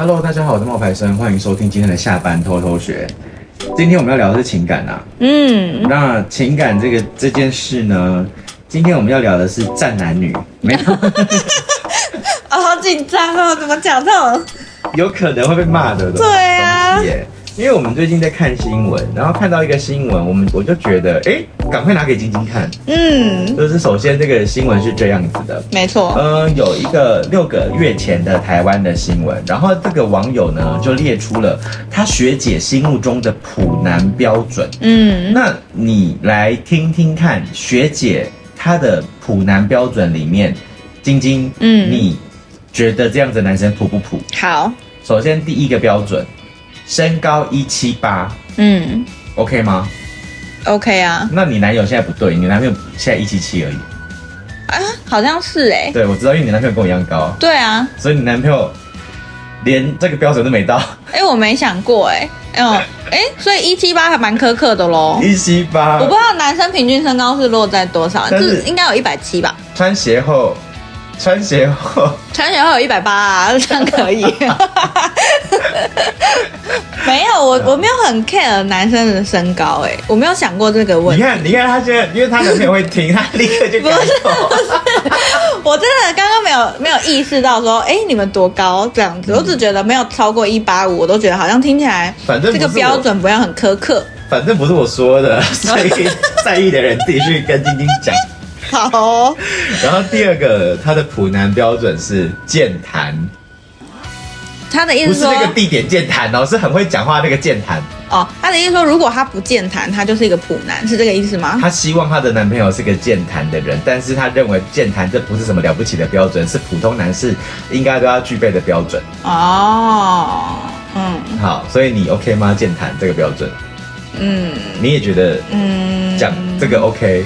Hello，大家好，我是冒牌生，欢迎收听今天的下班偷偷学。今天我们要聊的是情感啊，嗯，那情感这个这件事呢，今天我们要聊的是战男女，没有，哦，好紧张哦，怎么讲这种？有可能会被骂的，对啊。因为我们最近在看新闻，然后看到一个新闻，我们我就觉得，哎，赶快拿给晶晶看。嗯，就是首先这个新闻是这样子的，没错。嗯，有一个六个月前的台湾的新闻，然后这个网友呢就列出了他学姐心目中的普男标准。嗯，那你来听听看，学姐她的普男标准里面，晶晶，嗯，你觉得这样子的男生普不普？好，首先第一个标准。身高一七八，嗯，OK 吗？OK 啊。那你男友现在不对，你男朋友现在一七七而已。啊，好像是哎、欸。对，我知道，因为你男朋友跟我一样高。对啊。所以你男朋友连这个标准都没到。哎、欸，我没想过哎、欸，嗯，哎、欸，所以一七八还蛮苛刻的喽。一七八。我不知道男生平均身高是落在多少，是应该有一百七吧。穿鞋后。穿鞋后，穿鞋后有一百八啊，这样可以。没有，我我没有很 care 男生的身高，哎，我没有想过这个问题。你看，你看他现在，因为他男朋友会听，他立刻就。不是，不是，我真的刚刚没有没有意识到说，哎，你们多高这样子，我只觉得没有超过一八五，我都觉得好像听起来，反正这个标准不要很苛刻。反正不是我说的，所以在意的人自己去跟晶晶讲。好、哦，然后第二个，他的普男标准是健谈，他的意思说不是那个地点健谈哦，是很会讲话那个健谈哦。他的意思说，如果他不健谈，他就是一个普男，是这个意思吗？他希望他的男朋友是个健谈的人，但是他认为健谈这不是什么了不起的标准，是普通男士应该都要具备的标准。哦，嗯，好，所以你 OK 吗？健谈这个标准，嗯，你也觉得，嗯，讲这个 OK？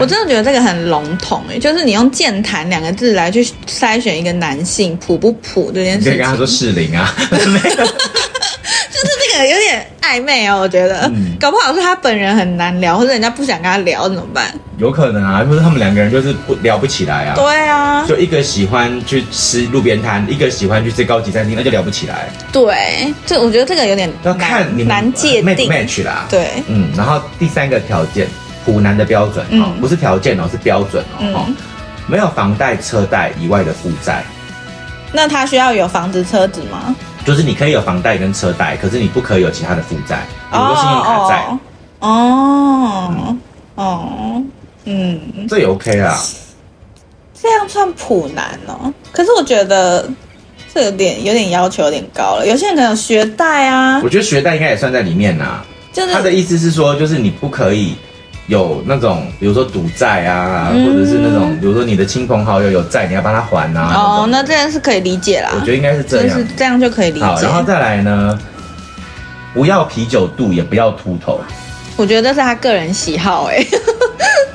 我真的觉得这个很笼统哎，就是你用“健谈”两个字来去筛选一个男性普不普这件事情。你可以跟他说适龄啊，就是这个有点暧昧哦，我觉得，嗯、搞不好是他本人很难聊，或者人家不想跟他聊，怎么办？有可能啊，或者他们两个人就是不聊不起来啊。对啊，就一个喜欢去吃路边摊，一个喜欢去吃高级餐厅，那就聊不起来。对，这我觉得这个有点要看你们难界定 match 啦。对，嗯，然后第三个条件。普南的标准哦，嗯、不是条件哦，是标准哦。嗯、没有房贷、车贷以外的负债。那他需要有房子、车子吗？就是你可以有房贷跟车贷，可是你不可以有其他的负债，比如说信用卡债。哦哦，嗯，这也 OK 啦。这样算普男哦？可是我觉得这有点有点要求有点高了。有些人可能有学贷啊，我觉得学贷应该也算在里面呐、啊。就是他的意思是说，就是你不可以。有那种，比如说赌债啊，嗯、或者是那种，比如说你的亲朋好友有债，你要帮他还啊。哦，那这样是可以理解啦。我觉得应该是这样，是这样就可以理解。好，然后再来呢，不要啤酒肚，也不要秃头。我觉得这是他个人喜好哎。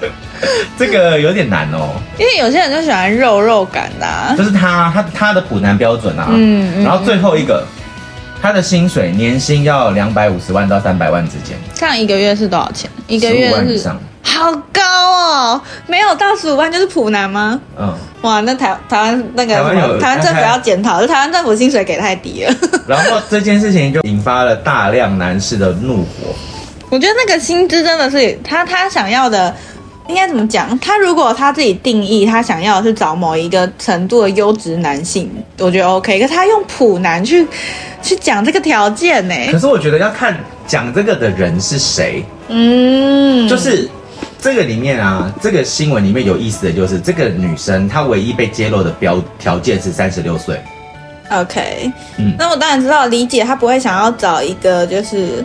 这个有点难哦，因为有些人就喜欢肉肉感的、啊。就是他他他的普男标准啊。嗯。嗯然后最后一个。他的薪水年薪要两百五十万到三百万之间，这样一个月是多少钱？一个月是好高哦，没有到十五万就是普男吗？嗯，哇，那台台湾那个台湾政府要检讨，是台湾政府薪水给太低了。然后这件事情就引发了大量男士的怒火。我觉得那个薪资真的是他他想要的。应该怎么讲？他如果他自己定义，他想要的是找某一个程度的优质男性，我觉得 OK。可是他用普男去去讲这个条件呢？可是我觉得要看讲这个的人是谁。嗯，就是这个里面啊，这个新闻里面有意思的就是，这个女生她唯一被揭露的标条件是三十六岁。OK，嗯，那我当然知道，理解她不会想要找一个就是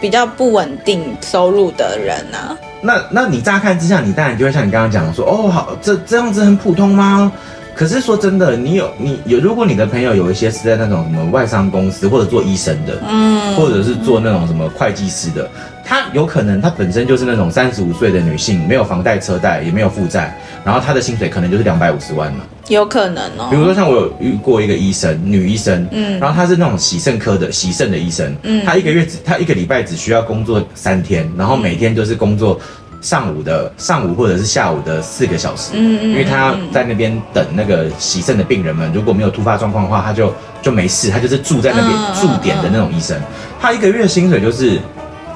比较不稳定收入的人啊。那那你乍看之下，你当然就会像你刚刚讲的说，哦，好，这这样子很普通吗？可是说真的，你有你有，如果你的朋友有一些是在那种什么外商公司，或者做医生的，嗯，或者是做那种什么会计师的，他有可能他本身就是那种三十五岁的女性，没有房贷车贷，也没有负债，然后他的薪水可能就是两百五十万了。有可能哦，比如说像我有遇过一个医生，女医生，嗯，然后她是那种洗肾科的洗肾的医生，嗯，她一个月只她一个礼拜只需要工作三天，然后每天就是工作上午的上午或者是下午的四个小时，嗯嗯，因为他在那边等那个洗肾的病人们，如果没有突发状况的话，她就就没事，她就是住在那边、嗯、驻点的那种医生，她一个月薪水就是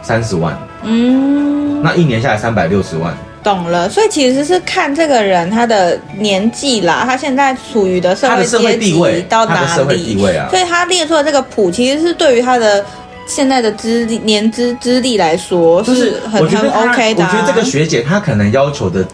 三十万，嗯，那一年下来三百六十万。懂了，所以其实是看这个人他的年纪啦，他现在处于的社会阶级到哪里，他的社会地位啊，所以他列出的这个谱，其实是对于他的现在的资历、年资、资历来说是很很 OK 的啊。我觉得这个学姐她可能要求的，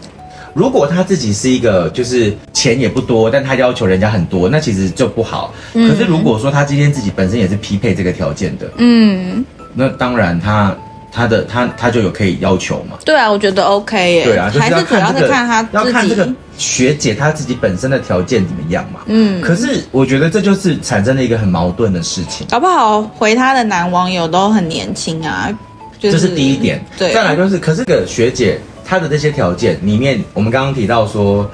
如果她自己是一个就是钱也不多，但她要求人家很多，那其实就不好。可是如果说她今天自己本身也是匹配这个条件的，嗯，那当然她。他的他他就有可以要求嘛？对啊，我觉得 OK 耶。对啊，就是要看这个，看他要看这个学姐她自己本身的条件怎么样嘛。嗯。可是我觉得这就是产生了一个很矛盾的事情。搞不好回他的男网友都很年轻啊，就是、这是第一点。对。再来就是，可是这个学姐她的这些条件里面，我们刚刚提到说，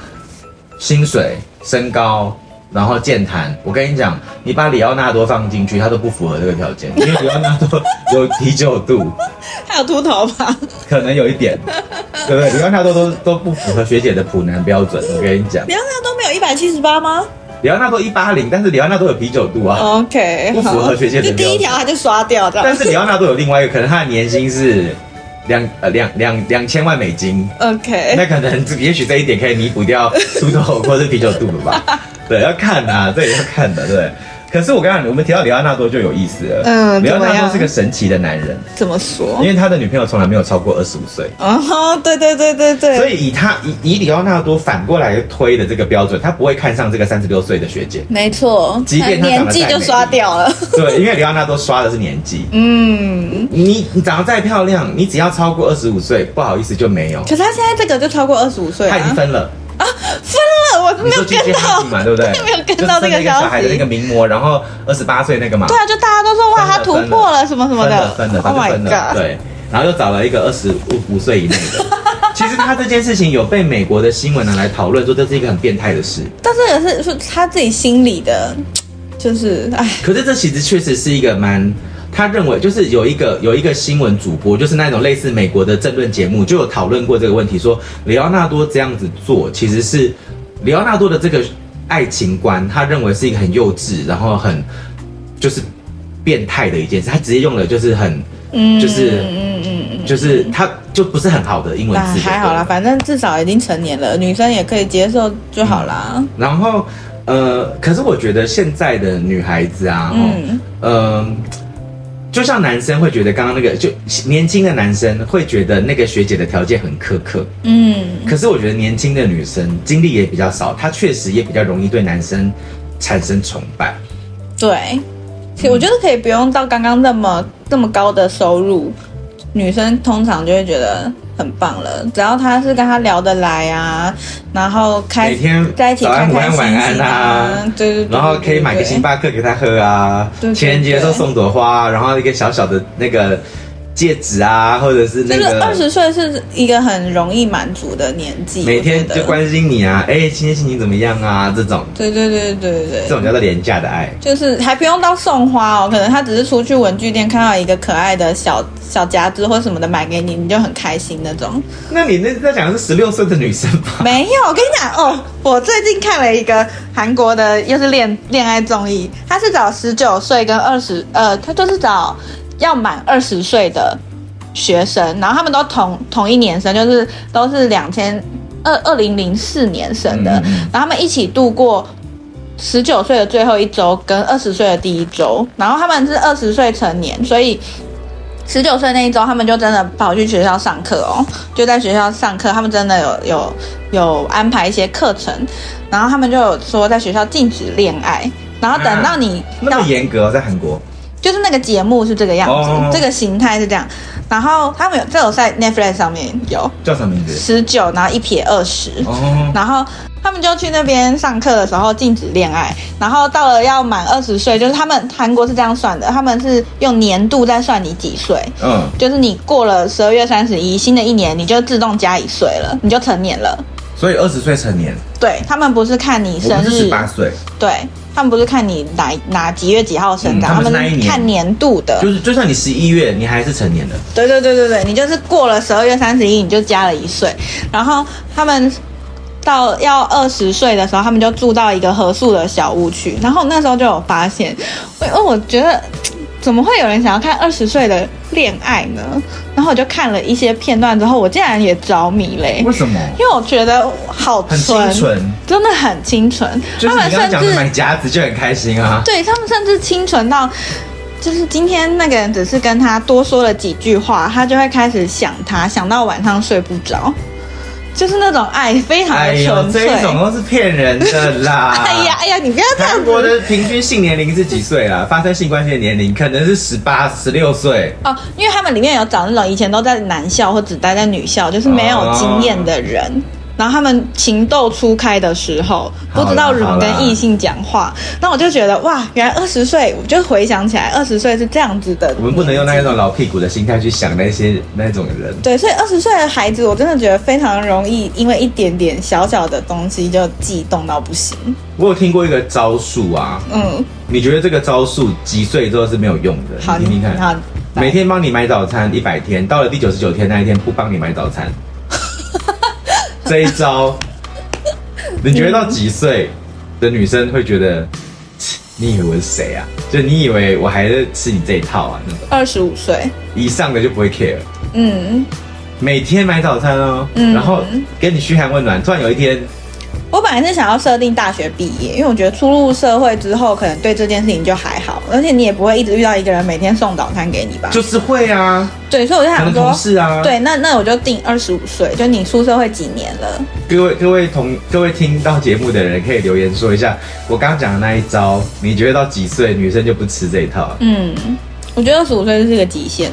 薪水、身高。然后健谈，我跟你讲，你把里奥纳多放进去，他都不符合这个条件，因为里奥纳多有啤酒肚，他有秃头吧？可能有一点，对不对？里奥纳多都都不符合学姐的普男标准，我跟你讲。里奥纳多没有一百七十八吗？里奥纳多一八零，但是里奥纳多有啤酒肚啊。OK，不符合学姐的标准。就第一条他就刷掉的。但是里奥纳多有另外一个，可能他的年薪是两呃两两两千万美金。OK，那可能也许这一点可以弥补掉秃头或是啤酒肚了吧。对，要看啊，这也要看的，对。可是我刚刚我们提到里奥纳多就有意思了，嗯，里奥纳多是个神奇的男人，怎么说？因为他的女朋友从来没有超过二十五岁。哦，对对对对对。所以以他以以里奥纳多反过来推的这个标准，他不会看上这个三十六岁的学姐。没错，即便他年纪就刷掉了。对，因为里奥纳多刷的是年纪。嗯，你你长得再漂亮，你只要超过二十五岁，不好意思就没有。可是他现在这个就超过二十五岁，他已经分了。啊，分了，我 没有跟到嘛，对不对？没有跟到这个小孩的那个名模，然后二十八岁那个嘛。对啊，就大家都说哇，他突破了什么什么的，分了，分了，分了，对。然后又找了一个二十五岁以内的。其实他这件事情有被美国的新闻拿来讨论，说这是一个很变态的事。但是也是说他自己心里的，就是哎。可是这其实确实是一个蛮。他认为就是有一个有一个新闻主播，就是那种类似美国的政论节目，就有讨论过这个问题，说里奥纳多这样子做，其实是里奥纳多的这个爱情观，他认为是一个很幼稚，然后很就是变态的一件事。他直接用了就是很，就是嗯嗯嗯，就是他就不是很好的英文字。还好啦，反正至少已经成年了，女生也可以接受就好啦。嗯、然后呃，可是我觉得现在的女孩子啊，嗯。呃就像男生会觉得刚刚那个，就年轻的男生会觉得那个学姐的条件很苛刻，嗯，可是我觉得年轻的女生经历也比较少，她确实也比较容易对男生产生崇拜。对，其实我觉得可以不用到刚刚那么那么高的收入，女生通常就会觉得。很棒了，只要他是跟他聊得来啊，然后开每天在一起开开心心晚安啊，对对，然后可以买个星巴克给他喝啊，情人节的时候送朵花，然后一个小小的那个。戒指啊，或者是那个，二十岁是一个很容易满足的年纪，每天就关心你啊，哎，今天心情怎么样啊？这种，对对对对对对，这种叫做廉价的爱，就是还不用到送花哦，可能他只是出去文具店看到一个可爱的小小夹子或什么的买给你，你就很开心那种。那你那在讲的是十六岁的女生吧？没有，我跟你讲哦，我最近看了一个韩国的又是恋恋爱综艺，他是找十九岁跟二十，呃，他就是找。要满二十岁的学生，然后他们都同同一年生，就是都是两千二二零零四年生的，然后他们一起度过十九岁的最后一周跟二十岁的第一周，然后他们是二十岁成年，所以十九岁那一周他们就真的跑去学校上课哦，就在学校上课，他们真的有有有安排一些课程，然后他们就有说在学校禁止恋爱，然后等到你、啊、那么严格在韩国。就是那个节目是这个样子，oh. 这个形态是这样，然后他们有这有在 Netflix 上面有叫什么名字？十九，然后一撇二十，oh. 然后他们就去那边上课的时候禁止恋爱，然后到了要满二十岁，就是他们韩国是这样算的，他们是用年度在算你几岁，嗯，oh. 就是你过了十二月三十一，新的一年你就自动加一岁了，你就成年了。所以二十岁成年，对他们不是看你生日，十八岁，对，他们不是看你哪哪几月几号生的，嗯他们他们看年度的。就是就算你十一月，你还是成年的。对对对对对，你就是过了十二月三十一，你就加了一岁。然后他们到要二十岁的时候，他们就住到一个合宿的小屋去。然后那时候就有发现，因为我觉得怎么会有人想要看二十岁的恋爱呢？然后我就看了一些片段之后，我竟然也着迷嘞。为什么？因为我觉得好很纯，清纯，真的很清纯。就是他们甚你刚刚讲的买夹子就很开心啊。对他们甚至清纯到，就是今天那个人只是跟他多说了几句话，他就会开始想他，想到晚上睡不着，就是那种爱非常的哎呦，纯粹。这一种都是骗人的啦！哎呀哎呀，你不要这样韩国的平均性年龄是几岁啊？发生性关系的年龄可能是十八、十六岁。哦，因为他们里面有找那种以前都在男校或只待在女校，就是没有经验的人。然后他们情窦初开的时候，不知道怎么跟异性讲话，那我就觉得哇，原来二十岁，我就回想起来，二十岁是这样子的。我们不能用那一种老屁股的心态去想那些那种人。对，所以二十岁的孩子，我真的觉得非常容易，因为一点点小小的东西就激动到不行。我有听过一个招数啊，嗯，你觉得这个招数几岁之后是没有用的？好，你听听看。好，每天帮你买早餐一百天，到了第九十九天那一天不帮你买早餐，这一招。你觉得到几岁的女生会觉得，你以为我是谁啊？就你以为我还是吃你这一套啊？那种二十五岁以上的就不会 care。嗯，每天买早餐哦，嗯然后跟你嘘寒问暖。突然有一天，我本来是想要设定大学毕业，因为我觉得初入社会之后，可能对这件事情就还好，而且你也不会一直遇到一个人每天送早餐给你吧？就是会啊，对，所以我就想说，同事啊，对，那那我就定二十五岁，就你出社会几年了？各位各位同各位听到节目的人可以留言说一下，我刚刚讲的那一招，你觉得到几岁女生就不吃这一套？嗯，我觉得二十五岁就是个极限。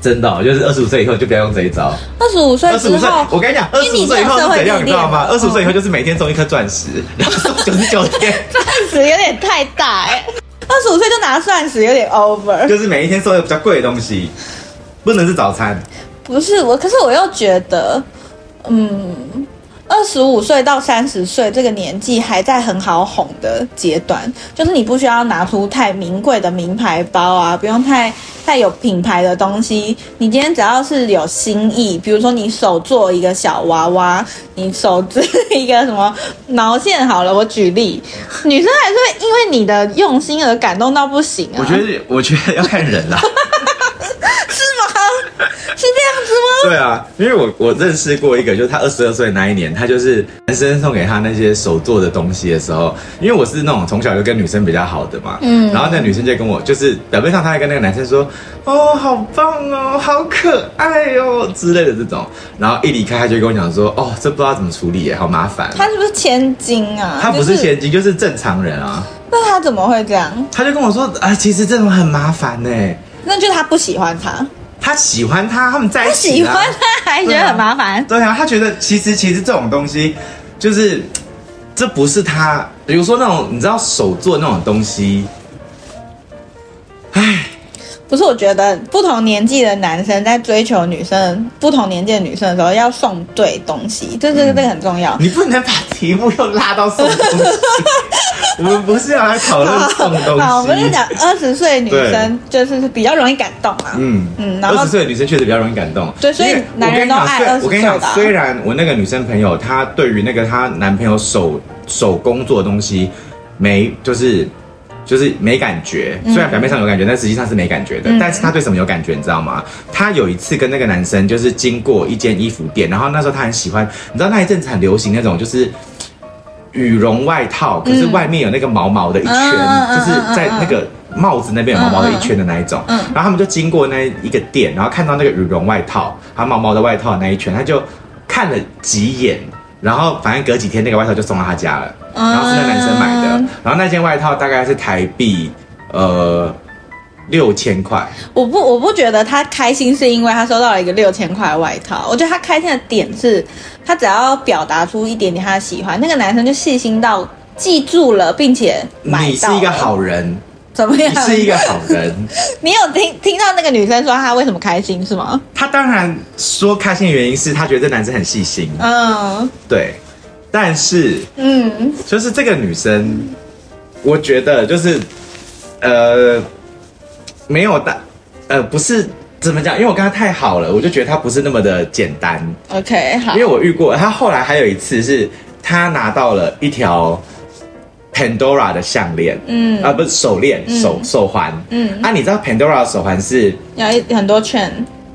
真的、哦，就是二十五岁以后就不要用这一招。二十五岁二十五岁之后，，我跟你讲，二十五岁以后是怎样，你知道吗？二十五岁以后就是每天送一颗钻石，然后送九十九天，钻石有点太大哎、欸，二十五岁就拿钻石有点 over。就是每一天送一个比较贵的东西，不能是早餐。不是我，可是我又觉得，嗯。二十五岁到三十岁这个年纪还在很好哄的阶段，就是你不需要拿出太名贵的名牌包啊，不用太太有品牌的东西。你今天只要是有心意，比如说你手做一个小娃娃，你手织一个什么毛线好了，我举例，女生还是会因为你的用心而感动到不行啊。我觉得，我觉得要看人啦。是吗？是子吗？对啊，因为我我认识过一个，就是他二十二岁那一年，他就是男生送给他那些手做的东西的时候，因为我是那种从小就跟女生比较好的嘛，嗯，然后那女生就跟我，就是表面上他还跟那个男生说，哦，好棒哦，好可爱哦之类的这种，然后一离开他就跟我讲说，哦，这不知道怎么处理耶，好麻烦。他是不是千金啊？他不是千金，就是正常人啊。那他怎么会这样？他就跟我说，啊，其实这种很麻烦呢。那就是他不喜欢他。他喜欢他，他们在一起、啊。喜欢他，还觉得很麻烦。对啊，他觉得其实其实这种东西，就是这不是他，比如说那种你知道手做那种东西，唉。不是，我觉得不同年纪的男生在追求女生，不同年纪的女生的时候，要送对东西，这这这个很重要。你不能把题目又拉到送东西，我们不是要来讨论送东西。好，我们是讲二十岁女生就是比较容易感动啊。嗯嗯，二十岁的女生确实比较容易感动。对，所以男人都爱二十岁的。我跟你讲，虽然我那个女生朋友，她对于那个她男朋友手手工做的东西没就是。就是没感觉，虽然表面上有感觉，嗯、但实际上是没感觉的。嗯、但是他对什么有感觉，你知道吗？他有一次跟那个男生就是经过一间衣服店，然后那时候他很喜欢，你知道那一阵子很流行那种就是羽绒外套，可是外面有那个毛毛的一圈，嗯、就是在那个帽子那边有毛毛的一圈的那一种。嗯、然后他们就经过那一个店，然后看到那个羽绒外套，还有毛毛的外套的那一圈，他就看了几眼。然后反正隔几天那个外套就送到他家了，然后是那男生买的，然后那件外套大概是台币呃六千块。我不我不觉得他开心是因为他收到了一个六千块的外套，我觉得他开心的点是他只要表达出一点点他的喜欢，那个男生就细心到记住了，并且买到。你是一个好人。怎么样？你是一个好人。你有听听到那个女生说她为什么开心是吗？她当然说开心的原因是她觉得这男生很细心。嗯，对。但是，嗯，就是这个女生，我觉得就是呃没有大呃不是怎么讲，因为我跟她太好了，我就觉得她不是那么的简单。OK，好。因为我遇过她，后来还有一次是她拿到了一条 Pandora 的项链，嗯。啊不是手链、嗯、手手环，嗯。啊你知道 Pandora 的手环是？要一很多圈。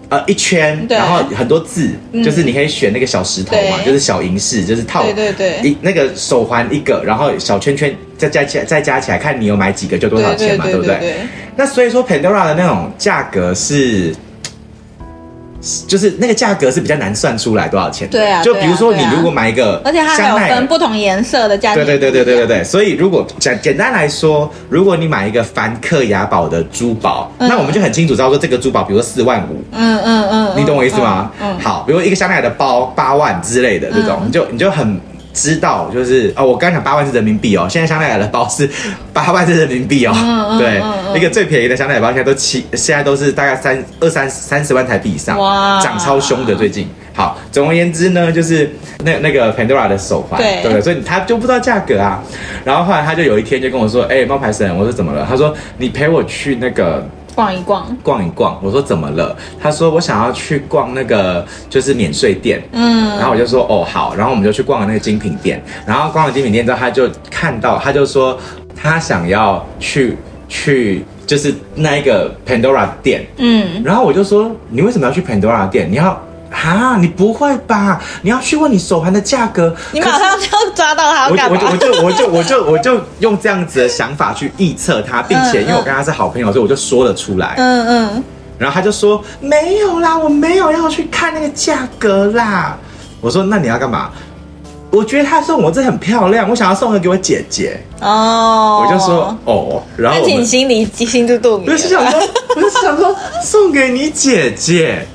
呃，一圈，然后很多字，嗯，就是你可以选那个小石头嘛，就是小银饰，就是套，对对对，一那个手环一个，然后小圈圈再加起来，再加起来，看你有买几个就多少钱嘛，对不对？那所以说 Pandora 的那种价格是。就是那个价格是比较难算出来多少钱，对啊。就比如说你如果买一个，而且它还有分不同颜色的价格，对对对对对对对。所以如果简简单来说，如果你买一个梵克雅宝的珠宝，嗯，那我们就很清楚知道说这个珠宝，比如说四万五，嗯嗯嗯，你懂我意思吗？嗯。好，比如一个香奈儿的包八万之类的这种，嗯，你就你就很。知道就是哦，我刚才讲八万是人民币哦，现在香奈儿的包是 八万是人民币哦，嗯、对、嗯嗯，一个最便宜的香奈儿包现在都七，现在都是大概三二三三十万台币以上，哇，涨超凶的最近。好，总而言之呢，就是那那个 Pandora 的手环，对对，所以他就不知道价格啊。然后后来他就有一天就跟我说，哎、欸，冒牌神，我说怎么了？他说你陪我去那个。逛一逛，逛一逛。我说怎么了？他说我想要去逛那个就是免税店。嗯，然后我就说哦好，然后我们就去逛了那个精品店。然后逛了精品店之后，他就看到，他就说他想要去去就是那一个 Pandora 店。嗯，然后我就说你为什么要去 Pandora 店？你要。啊，你不会吧？你要去问你手环的价格，你马上就抓到他要干嘛？我我就我就我就我就我就用这样子的想法去预测他，并且因为我跟他是好朋友，所以我就说了出来。嗯嗯。然后他就说没有啦，我没有要去看那个价格啦。我说那你要干嘛？我觉得他送我这很漂亮，我想要送个给我姐姐。哦。我就说哦，然后我你心里心知肚明。我是想说，我是想说送给你姐姐。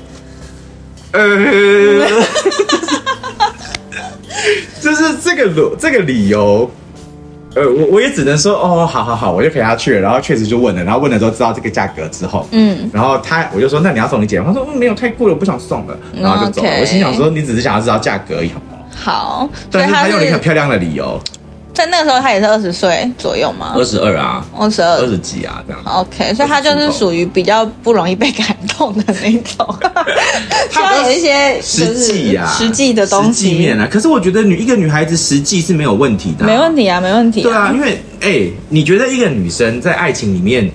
呃，就是这个理这个理由，呃，我我也只能说哦，好好好，我就陪他去了，然后确实就问了，然后问了之后知道这个价格之后，嗯，然后他我就说，那你要送你姐，他说嗯没有太贵了，我不想送了，然后就走了。Okay. 我心想说，你只是想要知道价格而已，好不好？好，但是他用了一个很漂亮的理由。在那个时候，他也是二十岁左右吗？二十二啊，二十二，二十几啊，这样。OK，所以他就是属于比较不容易被感动的那种，他要有一些实际啊，实际的东西。实际面啊，可是我觉得女一个女孩子实际是没有问题的，没问题啊，没问题。对啊，因为哎、欸，你觉得一个女生在爱情里面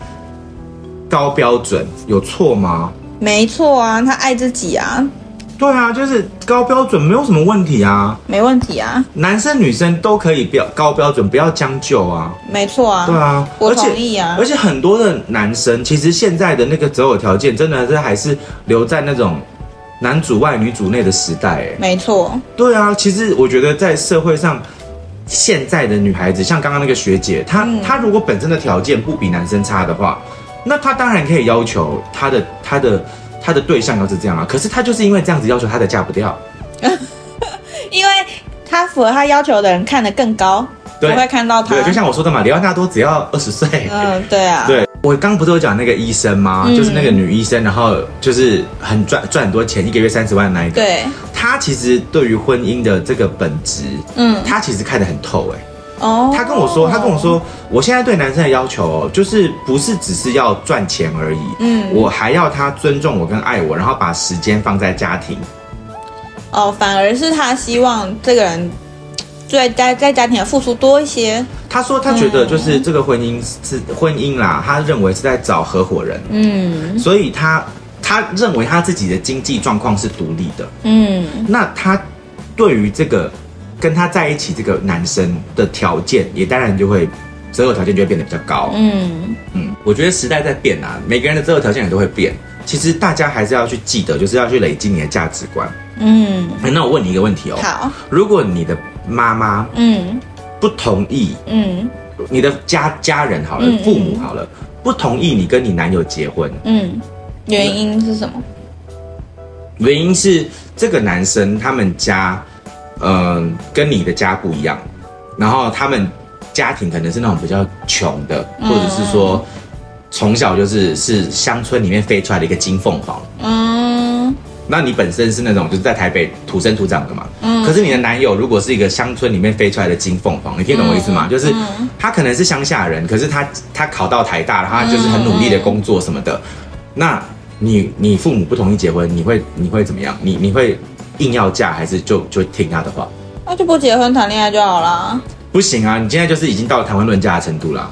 高标准有错吗？没错啊，她爱自己啊。对啊，就是高标准没有什么问题啊，没问题啊，男生女生都可以标高标准，不要将就啊，没错啊，对啊，我同意啊，而且，而且很多的男生其实现在的那个择偶条件，真的是还是留在那种男主外女主内的时代，哎，没错，对啊，其实我觉得在社会上，现在的女孩子，像刚刚那个学姐，她、嗯、她如果本身的条件不比男生差的话，那她当然可以要求她的她的。他的对象要是这样啊，可是他就是因为这样子要求他的嫁不掉，因为他符合他要求的人看得更高，对，不会看到他。对，就像我说的嘛，里奥纳多只要二十岁。嗯，对啊。对，我刚不是有讲那个医生吗？嗯，就是那个女医生，然后就是很赚赚很多钱，一个月三十万那一个。对。她其实对于婚姻的这个本质，嗯，她其实看得很透哎。哦，他跟我说，他跟我说，我现在对男生的要求哦，就是不是只是要赚钱而已，嗯，我还要他尊重我跟爱我，然后把时间放在家庭。哦，反而是他希望这个人在在在家庭的付出多一些。他说他觉得就是这个婚姻是婚姻啦，他认为是在找合伙人，嗯，所以他他认为他自己的经济状况是独立的，嗯，那他对于这个。跟他在一起这个男生的条件也当然就会择偶条件就会变得比较高。嗯嗯，我觉得时代在变啊，每个人的择偶条件也都会变。其实大家还是要去记得，就是要去累积你的价值观。嗯，那我问你一个问题哦。好，如果你的妈妈嗯不同意嗯，你的家家人好了，父母好了不同意你跟你男友结婚，嗯，原因是什么？原因是这个男生他们家。嗯，跟你的家不一样，然后他们家庭可能是那种比较穷的，或者是说从小就是是乡村里面飞出来的一个金凤凰。嗯，那你本身是那种就是在台北土生土长的嘛，嗯，可是你的男友如果是一个乡村里面飞出来的金凤凰，你听懂我意思吗？嗯、就是他可能是乡下人，可是他他考到台大，他就是很努力的工作什么的。嗯、那你你父母不同意结婚，你会你会怎么样？你你会硬要嫁，还是就就听他的话？那就不结婚谈恋爱就好啦。不行啊，你现在就是已经到了谈婚论嫁的程度了。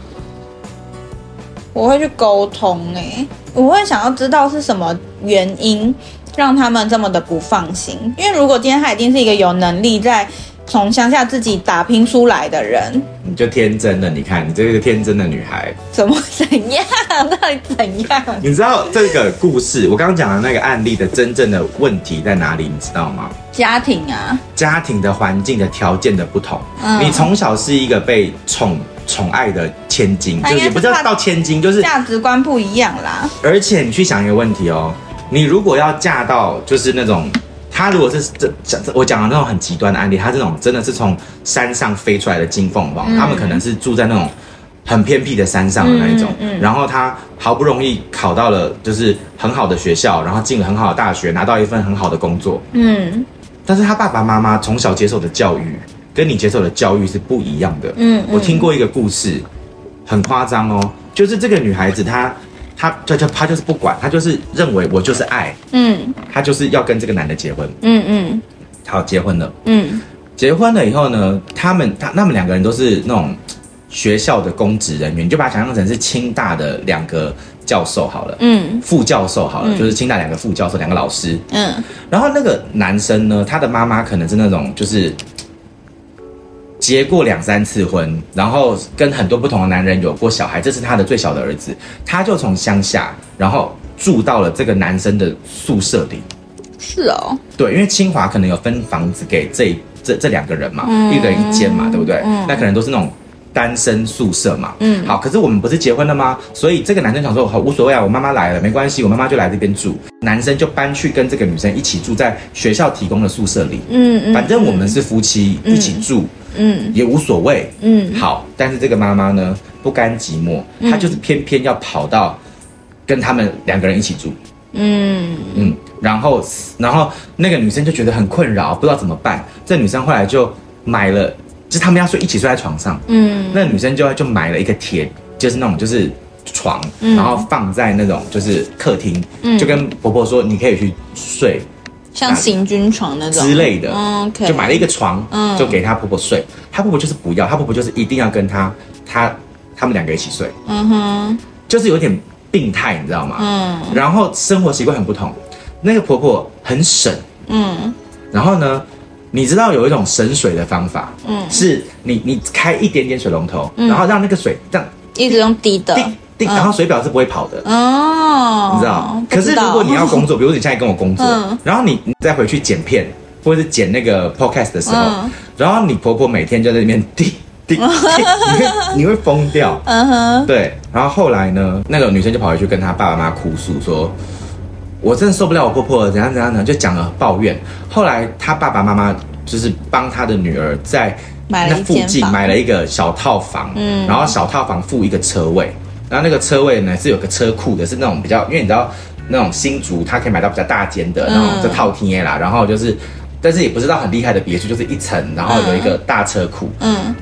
我会去沟通诶、欸，我会想要知道是什么原因让他们这么的不放心。因为如果今天他已经是一个有能力在从乡下自己打拼出来的人，你就天真了。你看，你这个天真的女孩，怎么怎样？到底怎样？你知道这个故事，我刚刚讲的那个案例的真正的问题在哪里？你知道吗？家庭啊，家庭的环境的条件的不同。嗯，你从小是一个被宠。宠爱的千金，就也不叫到千金，就是价值观不一样啦。而且你去想一个问题哦，你如果要嫁到就是那种，他如果是这讲我讲的那种很极端的案例，他这种真的是从山上飞出来的金凤凰，他们可能是住在那种很偏僻的山上的那一种，然后他好不容易考到了就是很好的学校，然后进了很好的大学，拿到一份很好的工作，嗯，但是他爸爸妈妈从小接受的教育。跟你接受的教育是不一样的。嗯，嗯，我听过一个故事，很夸张哦，就是这个女孩子她，她她她她就是不管，他就是认为我就是爱，嗯，他就是要跟这个男的结婚，嗯嗯，好，结婚了，嗯，结婚了以后呢，他们他他们两个人都是那种学校的公职人员，你就把它想象成是清大的两个教授好了，嗯，副教授好了，嗯，就是清大两个副教授，两个老师，嗯，然后那个男生呢，他的妈妈可能是那种就是。结过两三次婚，然后跟很多不同的男人有过小孩，这是他的最小的儿子，他就从乡下，然后住到了这个男生的宿舍里。是哦，对，因为清华可能有分房子给这这这两个人嘛，嗯、一个人一间嘛，对不对？嗯、那可能都是那种单身宿舍嘛。嗯，好，可是我们不是结婚了吗？所以这个男生想说，好无所谓啊，我妈妈来了，没关系，我妈妈就来这边住。男生就搬去跟这个女生一起住在学校提供的宿舍里。嗯嗯，反正我们是夫妻，嗯、一起住。嗯，也无所谓。嗯，好，但是这个妈妈呢，不甘寂寞，她就是偏偏要跑到跟他们两个人一起住。嗯嗯，然后然后那个女生就觉得很困扰，不知道怎么办。这女生后来就买了，就是他们要睡一起睡在床上。嗯，那女生就就买了一个铁，就是那种就是床，然后放在那种就是客厅，就跟婆婆说，你可以去睡。像行军床那种之类的，就买了一个床，就给她婆婆睡。她婆婆就是不要，她婆婆就是一定要跟她，她他们两个一起睡。嗯哼，就是有点病态，你知道吗？嗯。然后生活习惯很不同，那个婆婆很省。嗯。然后呢，你知道有一种省水的方法，嗯，是你你开一点点水龙头，然后让那个水这样一直用滴的。然后水表是不会跑的哦，你知道？可是如果 你要工作，比如你现在跟我工作，然后你你再回去剪片或者是剪那个 podcast 的时候，然后你婆婆每天就在那边滴 滴，你会你会疯掉。嗯哼，对。然后后来呢，那个女生就跑回去跟她爸爸妈妈哭诉说：“我真的受不了我婆婆了，怎样怎样呢？”就讲了抱怨。后来她爸爸妈妈就是帮她的女儿在那附近买了一个小套房，嗯，然后小套房附一个车位。然后那个车位呢是有个车库的，是那种比较，因为你知道那种新竹，它可以买到比较大间的，然后就套厅啦。然后就是，但是也不知道很厉害的别墅，就是一层，然后有一个大车库。嗯。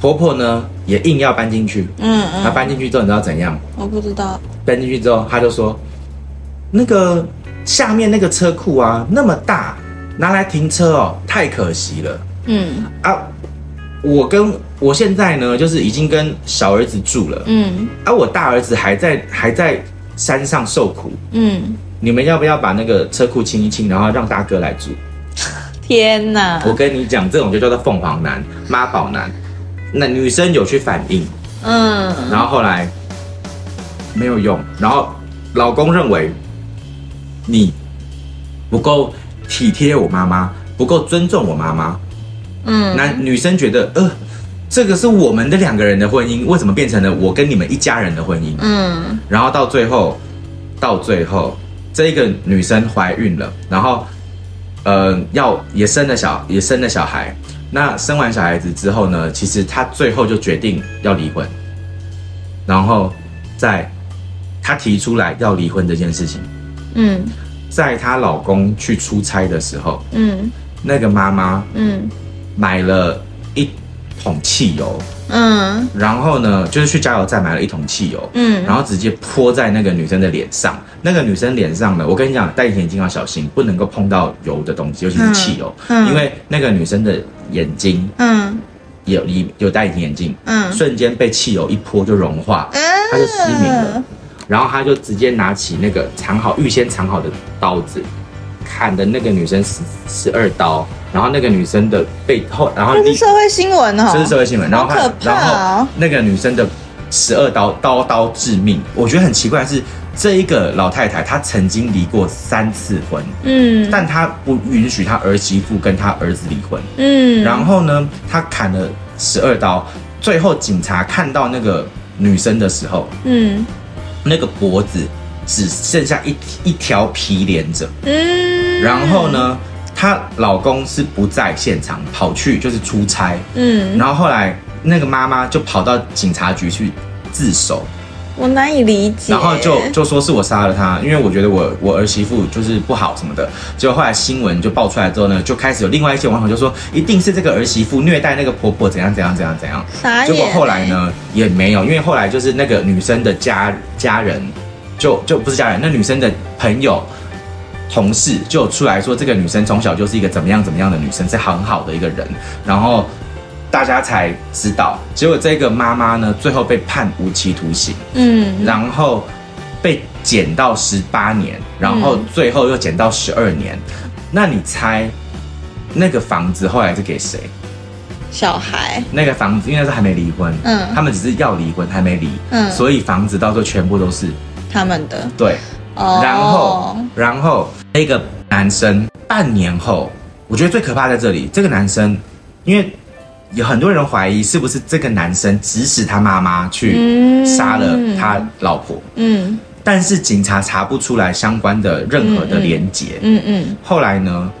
婆婆呢也硬要搬进去。嗯嗯。她搬进去之后，你知道怎样？我不知道。搬进去之后，她就说，那个下面那个车库啊，那么大，拿来停车哦，太可惜了。嗯。啊。我跟我现在呢，就是已经跟小儿子住了，嗯，而、啊、我大儿子还在还在山上受苦，嗯，你们要不要把那个车库清一清，然后让大哥来住？天哪！我跟你讲，这种就叫做凤凰男、妈宝男。那女生有去反应，嗯，然后后来没有用，然后老公认为你不够体贴我妈妈，不够尊重我妈妈。嗯，那女生觉得，呃，这个是我们的两个人的婚姻，为什么变成了我跟你们一家人的婚姻？嗯，然后到最后，到最后，这个女生怀孕了，然后，呃，要也生了小，也生了小孩。那生完小孩子之后呢，其实她最后就决定要离婚，然后在她提出来要离婚这件事情，嗯，在她老公去出差的时候，嗯。那个妈妈嗯买了一桶汽油，嗯。然后呢，就是去加油站买了一桶汽油，嗯。然后直接泼在那个女生的脸上。那个女生脸上呢，我跟你讲，戴隐形眼镜要小心，不能够碰到油的东西，尤其是汽油，嗯。嗯因为那个女生的眼睛嗯。有有有戴隐形眼镜，嗯。瞬间被汽油一泼就融化，她就失明了。然后她就直接拿起那个藏好、预先藏好的刀子，砍的那个女生十十二刀，然后那个女生的背后，然后这是社会新闻哦，这是社会新闻，然后好可怕然后哦。那个女生的十二刀刀刀致命，我觉得很奇怪是，这一个老太太她曾经离过三次婚，嗯但她不允许她儿媳妇跟她儿子离婚。嗯，然后呢，她砍了十二刀，最后警察看到那个女生的时候，嗯那个脖子只剩下一一条皮连着。嗯，然后呢，她老公是不在现场，跑去就是出差。嗯，然后后来那个妈妈就跑到警察局去自首，我难以理解，然后就就说是我杀了她，因为我觉得我我儿媳妇就是不好什么的。结果后来新闻就爆出来之后呢，就开始有另外一些网友就说一定是这个儿媳妇虐待那个婆婆怎样怎样怎样怎样。结果后来呢也没有，因为后来就是那个女生的家家人就就不是家人，那女生的朋友。同事就有出来说，这个女生从小就是一个怎么样怎么样的女生，是很好的一个人，然后大家才知道。结果这个妈妈呢，最后被判无期徒刑，嗯然后被减到十八年，然后最后又减到十二年。那你猜那个房子后来是给谁？小孩，那个房子因为那时候还没离婚，嗯他们只是要离婚，还没离，嗯所以房子到时候全部都是他们的。对。哦，然后，然后那个男生半年后，我觉得最可怕在这里，这个男生，因为有很多人怀疑是不是这个男生指使他妈妈去杀了他老婆，嗯。但是警察查不出来相关的任何的连结。嗯嗯后来呢，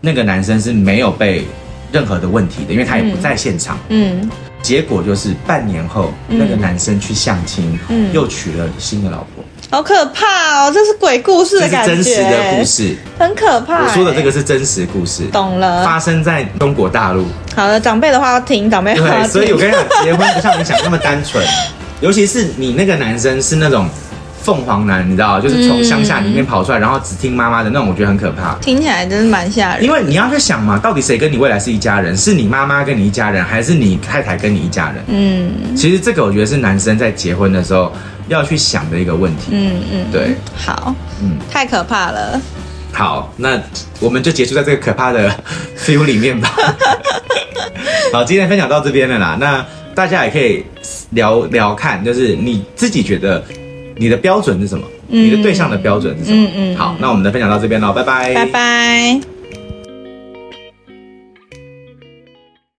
那个男生是没有被任何的问题的，因为他也不在现场。嗯结果就是半年后，那个男生去相亲，嗯又娶了新的老婆。好可怕哦！这是鬼故事这是的感觉，真实的故，事。很可怕。我说的这个是真实故事，懂了。发生在中国大陆。好了，长辈的话要听，长辈对，听。所以我跟你讲，结婚不像你想那么单纯，尤其是你那个男生是那种凤凰男，你知道，就是从乡下里面跑出来，然后只听妈妈的那种，我觉得很可怕。听起来真是蛮吓人。因为你要去想嘛，到底谁跟你未来是一家人？是你妈妈跟你一家人，还是你太太跟你一家人？嗯其实这个我觉得是男生在结婚的时候要去想的一个问题。嗯嗯，对，好，嗯，太可怕了。好，那我们就结束在这个可怕的 feel 里面吧。好，今天分享到这边了啦。那大家也可以聊聊看，就是你自己觉得你的标准是什么？你的对象的标准是什么？嗯嗯嗯好，那我们的分享到这边喽，拜拜，拜拜。